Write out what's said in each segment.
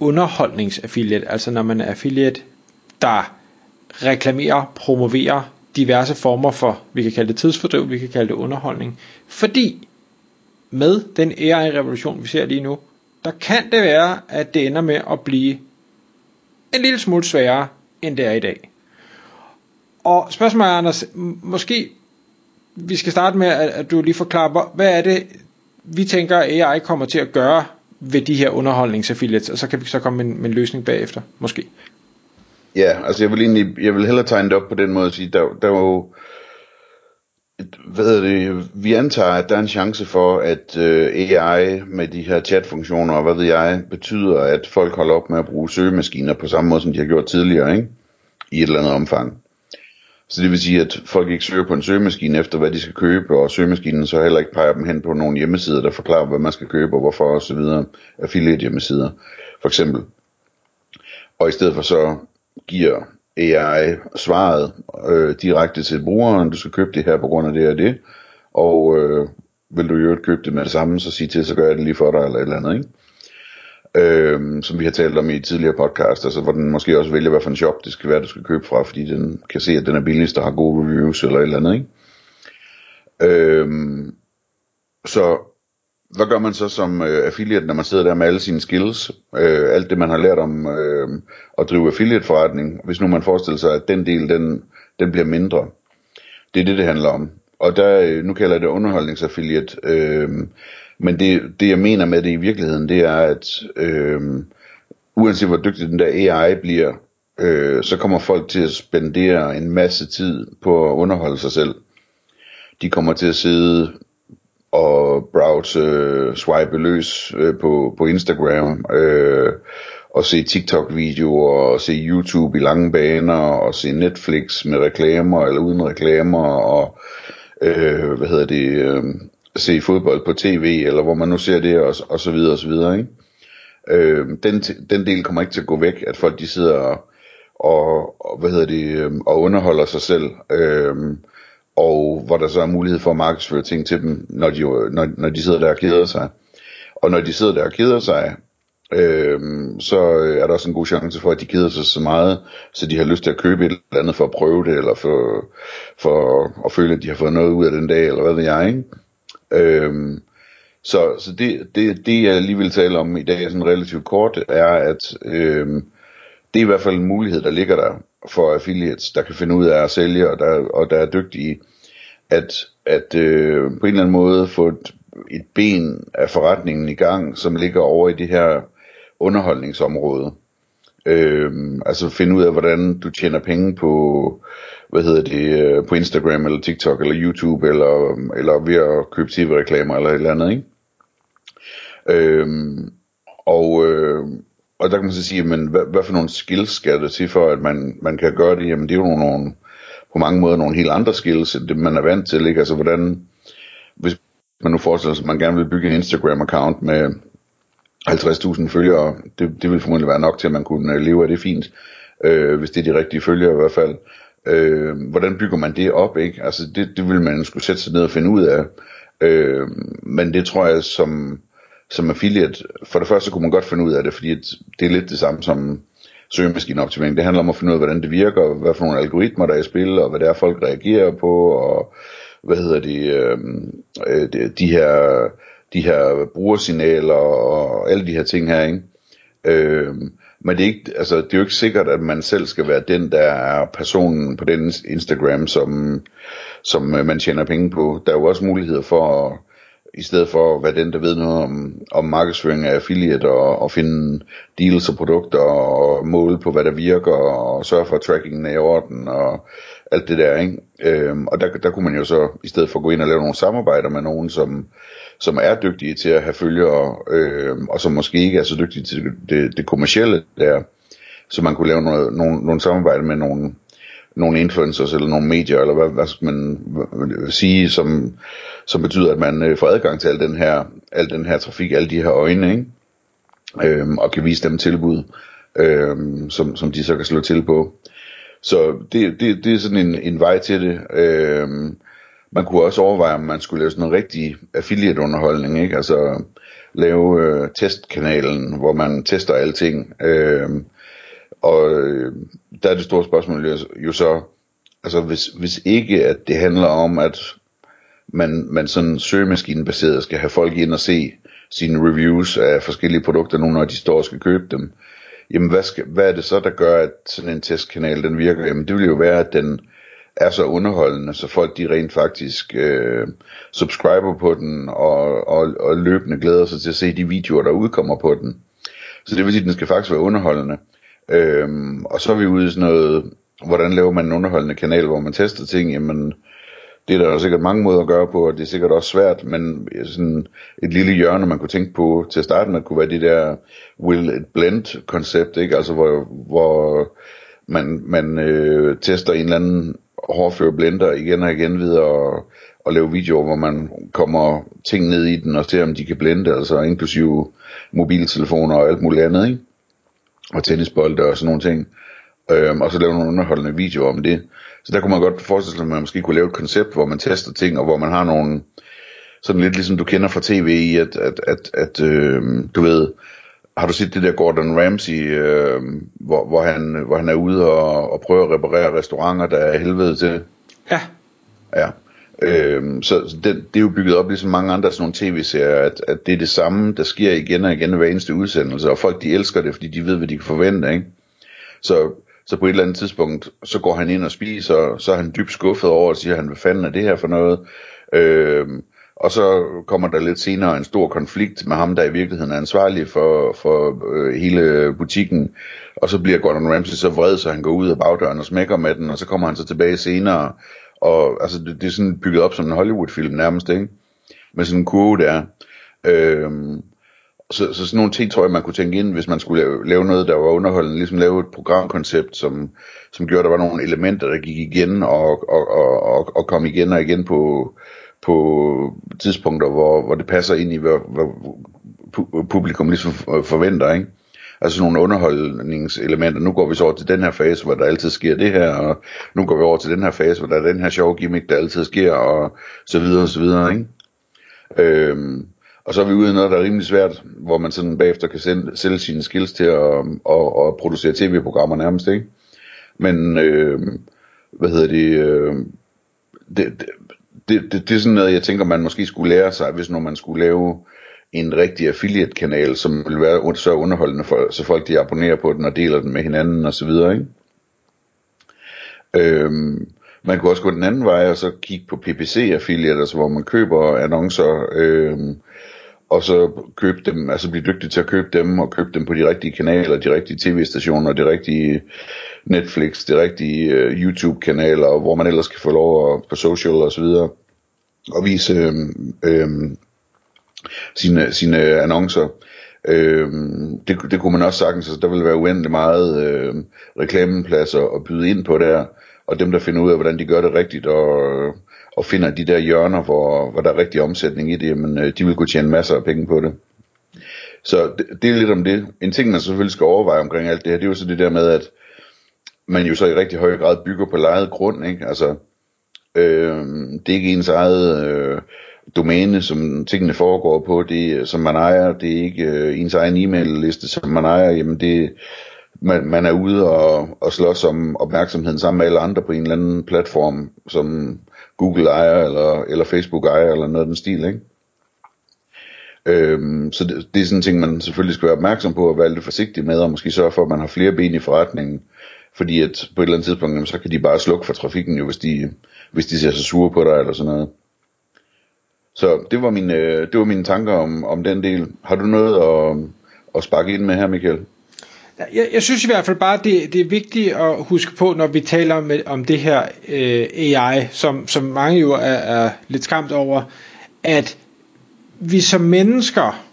underholdningsaffiliate, altså når man er affiliate, der reklamerer, promoverer diverse former for, vi kan kalde det tidsfordriv, vi kan kalde det underholdning. Fordi med den AI-revolution, vi ser lige nu, der kan det være, at det ender med at blive en lille smule sværere, end det er i dag. Og spørgsmålet er, Anders, måske vi skal starte med, at du lige forklarer, hvad er det, vi tænker, AI kommer til at gøre ved de her underholdningsaffiliates, og så kan vi så komme med en, med en løsning bagefter, måske. Ja, altså jeg vil egentlig, jeg vil hellere tegne det op på den måde at sige, der, der er jo, hvad hedder det, vi antager, at der er en chance for, at øh, AI med de her chatfunktioner, og hvad ved jeg, betyder, at folk holder op med at bruge søgemaskiner på samme måde, som de har gjort tidligere, ikke? I et eller andet omfang. Så det vil sige, at folk ikke søger på en søgemaskine efter, hvad de skal købe, og søgemaskinen så heller ikke peger dem hen på nogle hjemmesider, der forklarer, hvad man skal købe, og hvorfor osv. Affiliate hjemmesider, for eksempel. Og i stedet for så giver AI svaret øh, direkte til brugeren, du skal købe det her på grund af det og det, og øh, vil du jo købe det med det samme, så sig til, så gør jeg det lige for dig, eller et eller andet, ikke? Øh, som vi har talt om i tidligere podcast, altså hvor den måske også vælger, hvad for en shop det skal være, du skal købe fra, fordi den kan se, at den er billigst og har gode reviews eller et eller andet, ikke? Øh, så hvad gør man så som øh, affiliate, når man sidder der med alle sine skills, øh, alt det man har lært om øh, at drive affiliate forretning, hvis nu man forestiller sig, at den del, den, den bliver mindre. Det er det, det handler om. Og der, øh, nu kalder jeg det underholdningsaffiliate, øh, men det, det jeg mener med det i virkeligheden, det er, at øh, uanset hvor dygtig den der AI bliver, øh, så kommer folk til at spendere en masse tid på at underholde sig selv. De kommer til at sidde og browse, øh, swipe løs øh, på, på Instagram, øh, og se TikTok-videoer, og se YouTube i lange baner, og se Netflix med reklamer eller uden reklamer, og øh, hvad hedder det, øh, se fodbold på tv, eller hvor man nu ser det, og, og så videre, og så videre, ikke? Øh, den, den del kommer ikke til at gå væk, at folk de sidder og, og, og hvad hedder det, øh, og underholder sig selv, øh, og hvor der så er mulighed for at markedsføre ting til dem, når de, når, når de sidder der og keder sig. Og når de sidder der og keder sig, øhm, øh, så er der også en god chance for, at de keder sig så meget, så de har lyst til at købe et eller andet for at prøve det, eller for, for at føle, at de har fået noget ud af den dag, eller hvad ved jeg, ikke? Øhm, så så det, det, det jeg lige vil tale om i dag, sådan relativt kort, er, at øhm, det er i hvert fald en mulighed, der ligger der for affiliates, der kan finde ud af at sælge, og der, og der er dygtige, at, at øh, på en eller anden måde få et, et ben af forretningen i gang, som ligger over i det her underholdningsområde. Øhm, altså finde ud af, hvordan du tjener penge på, hvad hedder det, øh, på Instagram eller TikTok eller YouTube eller, eller ved at købe tv-reklamer eller et eller andet, ikke? Øhm, og, øh, og der kan man så sige, men hvad, hvad for nogle skills skal det til for, at man, man kan gøre det? Jamen det er jo nogle, på mange måder nogle helt andre skills, end det man er vant til, ikke? Altså hvordan, hvis man nu forestiller sig, at man gerne vil bygge en Instagram-account med 50.000 følgere, det, det vil formodentlig være nok til, at man kunne øh, leve af det fint, øh, hvis det er de rigtige følgere i hvert fald. Øh, hvordan bygger man det op, ikke? Altså det, det vil man skulle sætte sig ned og finde ud af. Øh, men det tror jeg som, som affiliate, for det første kunne man godt finde ud af det, fordi det er lidt det samme som søgemaskineoptimering. Det handler om at finde ud af, hvordan det virker, hvad for nogle algoritmer der er i spil, og hvad det er, folk reagerer på, og hvad hedder de, øh, øh de, de her de her brugersignaler og alle de her ting her, ikke? Øh, men det er, ikke, altså, det er jo ikke sikkert, at man selv skal være den, der er personen på den Instagram, som, som øh, man tjener penge på. Der er jo også muligheder for, at, i stedet for at være den, der ved noget om, om markedsføring af affiliate, og, og finde deals og produkter, og måle på, hvad der virker, og sørge for, at trackingen er i orden, og alt det der, ikke? Øhm, og der, der kunne man jo så, i stedet for at gå ind og lave nogle samarbejder med nogen, som, som er dygtige til at have følgere, øh, og som måske ikke er så dygtige til det, det kommercielle der, så man kunne lave noget, nogle, nogle samarbejde med nogle, nogle influencers eller nogle medier, eller hvad, hvad skal man sige, som, som betyder, at man øh, får adgang til al den her, al den her trafik, alle de her øjne, ikke? Øhm, og kan vise dem tilbud, øhm, som, som de så kan slå til på. Så det, det, det er sådan en, en vej til det. Øhm, man kunne også overveje, om man skulle lave sådan en rigtig affiliate underholdning, ikke? Altså lave øh, testkanalen, hvor man tester alting. Øh, og øh, der er det store spørgsmål jo, jo så, altså hvis, hvis ikke at det handler om, at man, man sådan søgemaskinebaseret skal have folk ind og se sine reviews af forskellige produkter, nu når de står og skal købe dem, jamen hvad, skal, hvad er det så, der gør, at sådan en testkanal den virker? Jamen det vil jo være, at den er så underholdende, så folk de rent faktisk øh, subscriber på den, og, og, og løbende glæder sig til at se de videoer, der udkommer på den. Så det vil sige, at den skal faktisk være underholdende. Øhm, og så er vi ude i sådan noget, hvordan laver man en underholdende kanal, hvor man tester ting, jamen det er der sikkert mange måder at gøre på, og det er sikkert også svært, men sådan et lille hjørne, man kunne tænke på til at starte med, kunne være det der will it blend koncept, ikke? Altså hvor, hvor man, man øh, tester en eller anden hårdføre blender igen og igen videre og, og lave videoer, hvor man kommer ting ned i den og ser, om de kan blende, altså inklusive mobiltelefoner og alt muligt andet, ikke? og tennisbolde og sådan nogle ting. Øhm, og så lave nogle underholdende videoer om det. Så der kunne man godt forestille sig, at man måske kunne lave et koncept, hvor man tester ting, og hvor man har nogle, sådan lidt ligesom du kender fra tv i, at, at, at, at øh, du ved, har du set det der Gordon Ramsay, øh, hvor, hvor, han, hvor han er ude og, og prøver at reparere restauranter, der er helvede til? Ja. Ja. Øhm, så det, det er jo bygget op ligesom mange andre sådan nogle tv-serier, at, at det er det samme, der sker igen og igen hver eneste udsendelse, og folk de elsker det, fordi de ved, hvad de kan forvente, ikke? Så, så på et eller andet tidspunkt, så går han ind og spiser, så er han dybt skuffet over og siger, han, hvad fanden er det her for noget? Øhm, og så kommer der lidt senere en stor konflikt med ham, der i virkeligheden er ansvarlig for, for øh, hele butikken. Og så bliver Gordon Ramsay så vred, så han går ud af bagdøren og smækker med den, og så kommer han så tilbage senere og altså, det, det er sådan bygget op som en Hollywood-film nærmest, ikke? Med sådan en kurve der. Øhm, så, så sådan nogle ting tror jeg, man kunne tænke ind, hvis man skulle lave, lave noget, der var underholdende, ligesom lave et programkoncept, som, som gjorde, at der var nogle elementer, der gik igen og, og, og, og, og kom igen og igen på, på tidspunkter, hvor, hvor det passer ind i, hvad, hvad publikum ligesom øh, forventer, ikke? Altså nogle underholdningselementer. Nu går vi så over til den her fase, hvor der altid sker det her, og nu går vi over til den her fase, hvor der er den her sjove gimmick, der altid sker, og så videre og så videre, ikke? Øhm, og så er vi ude i noget, der er rimelig svært, hvor man sådan bagefter kan sælge, sælge sine skills til at, at, at producere tv-programmer nærmest, ikke? Men, øh, hvad hedder det, øh, det, det, det, det, det er sådan noget, jeg tænker, man måske skulle lære sig, hvis når man skulle lave en rigtig affiliate-kanal, som vil være så underholdende, for, så folk de abonnerer på den og deler den med hinanden og så videre, ikke? Øhm, man kunne også gå den anden vej og så kigge på PPC affiliate, hvor man køber annoncer, øhm, og så købe dem, altså blive dygtig til at købe dem, og købe dem på de rigtige kanaler, de rigtige tv-stationer, de rigtige Netflix, de rigtige uh, YouTube-kanaler, hvor man ellers kan få lov at, på social og så videre, og vise øhm, øhm, sine, sine annoncer. Øh, det, det kunne man også sagtens, altså der ville være uendelig meget øh, reklamepladser at byde ind på der, og dem der finder ud af, hvordan de gør det rigtigt, og, og finder de der hjørner, hvor, hvor der er rigtig omsætning i det, jamen, øh, de vil kunne tjene masser af penge på det. Så det, det er lidt om det. En ting, man selvfølgelig skal overveje omkring alt det her, det er jo så det der med, at man jo så i rigtig høj grad bygger på lejet grund, ikke? Altså, øh, det er ikke ens eget øh, domæne, som tingene foregår på, det som man ejer, det er ikke øh, ens egen e-mail-liste, som man ejer, jamen det, man, man er ude og, og slås om opmærksomheden sammen med alle andre på en eller anden platform, som Google ejer, eller, eller Facebook ejer, eller noget af den stil, ikke? Øhm, så det, det er sådan en ting, man selvfølgelig skal være opmærksom på, og være lidt forsigtig med, og måske sørge for, at man har flere ben i forretningen, fordi at på et eller andet tidspunkt, jamen, så kan de bare slukke for trafikken jo, hvis de, hvis de ser så sure på dig, eller sådan noget. Så det var mine, øh, det var mine tanker om, om den del. Har du noget at, at sparke ind med her, Michael? Jeg, jeg synes i hvert fald bare, det, det er vigtigt at huske på, når vi taler med, om det her øh, AI, som, som mange jo er, er lidt skræmt over, at vi som mennesker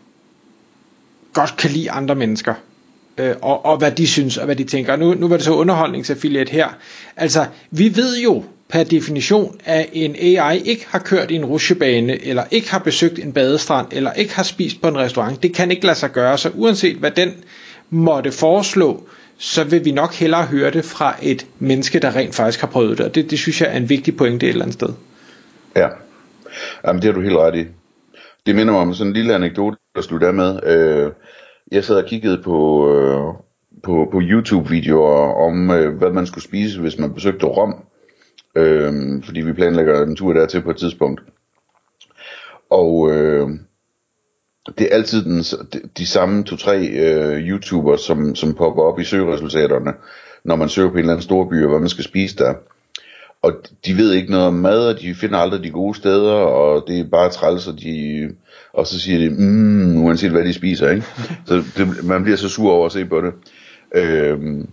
godt kan lide andre mennesker. øh, og, og hvad de synes, og hvad de tænker. Nu, nu var det så underholdningsaffiliate her. Altså, vi ved jo per definition, at en AI ikke har kørt i en rusjebane, eller ikke har besøgt en badestrand, eller ikke har spist på en restaurant. Det kan ikke lade sig gøre, så uanset hvad den måtte foreslå, så vil vi nok hellere høre det fra et menneske, der rent faktisk har prøvet det. Og det, det synes jeg er en vigtig pointe et eller andet sted. Ja, Jamen, det har du helt ret i. Det minder mig om sådan en lille anekdote, der slutter med. Øh, jeg sad og kiggede på, øh, på, på YouTube-videoer om, øh, hvad man skulle spise, hvis man besøgte Rom. Øh, fordi vi planlægger en tur dertil på et tidspunkt. Og øh, det er altid den, de, de samme to-tre øh, YouTubere, som, som popper op i søgeresultaterne, når man søger på en eller anden stor by, og hvad man skal spise der. Og de ved ikke noget om mad, og de finder aldrig de gode steder, og det er bare træls, og, de, og så siger de, mm, uanset hvad de spiser, ikke? Så det, man bliver så sur over at se på det. Øhm,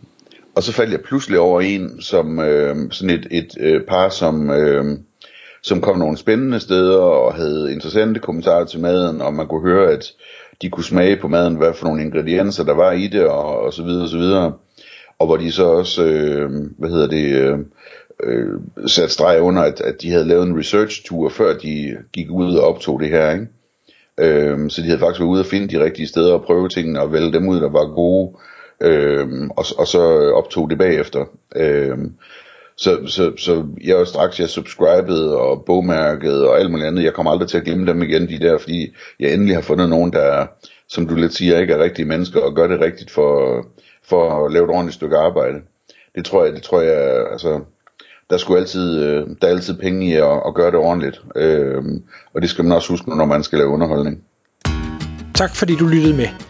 og så faldt jeg pludselig over en, som øh, sådan et, et øh, par, som, øh, som kom nogle spændende steder og havde interessante kommentarer til maden, og man kunne høre, at de kunne smage på maden, hvad for nogle ingredienser der var i det, og, og så videre, og så videre. Og hvor de så også, øh, hvad hedder det, øh, øh, sat streg under, at, at de havde lavet en research tour, før de gik ud og optog det her, ikke? Øh, så de havde faktisk været ude og finde de rigtige steder og prøve tingene og vælge dem ud, der var gode, øh, og, og så optog det bagefter. Øh, så, så, så jeg var straks, jeg subscribede og bogmærket og alt muligt andet. Jeg kommer aldrig til at glemme dem igen, de der, fordi jeg endelig har fundet nogen, der, som du lidt siger, ikke er rigtige mennesker og gør det rigtigt for, for at lave et ordentligt stykke arbejde. Det tror jeg, det tror jeg, altså, der skulle altid, øh, der er altid penge i at, at gøre det ordentligt. Øh, og det skal man også huske, når man skal lave underholdning. Tak fordi du lyttede med.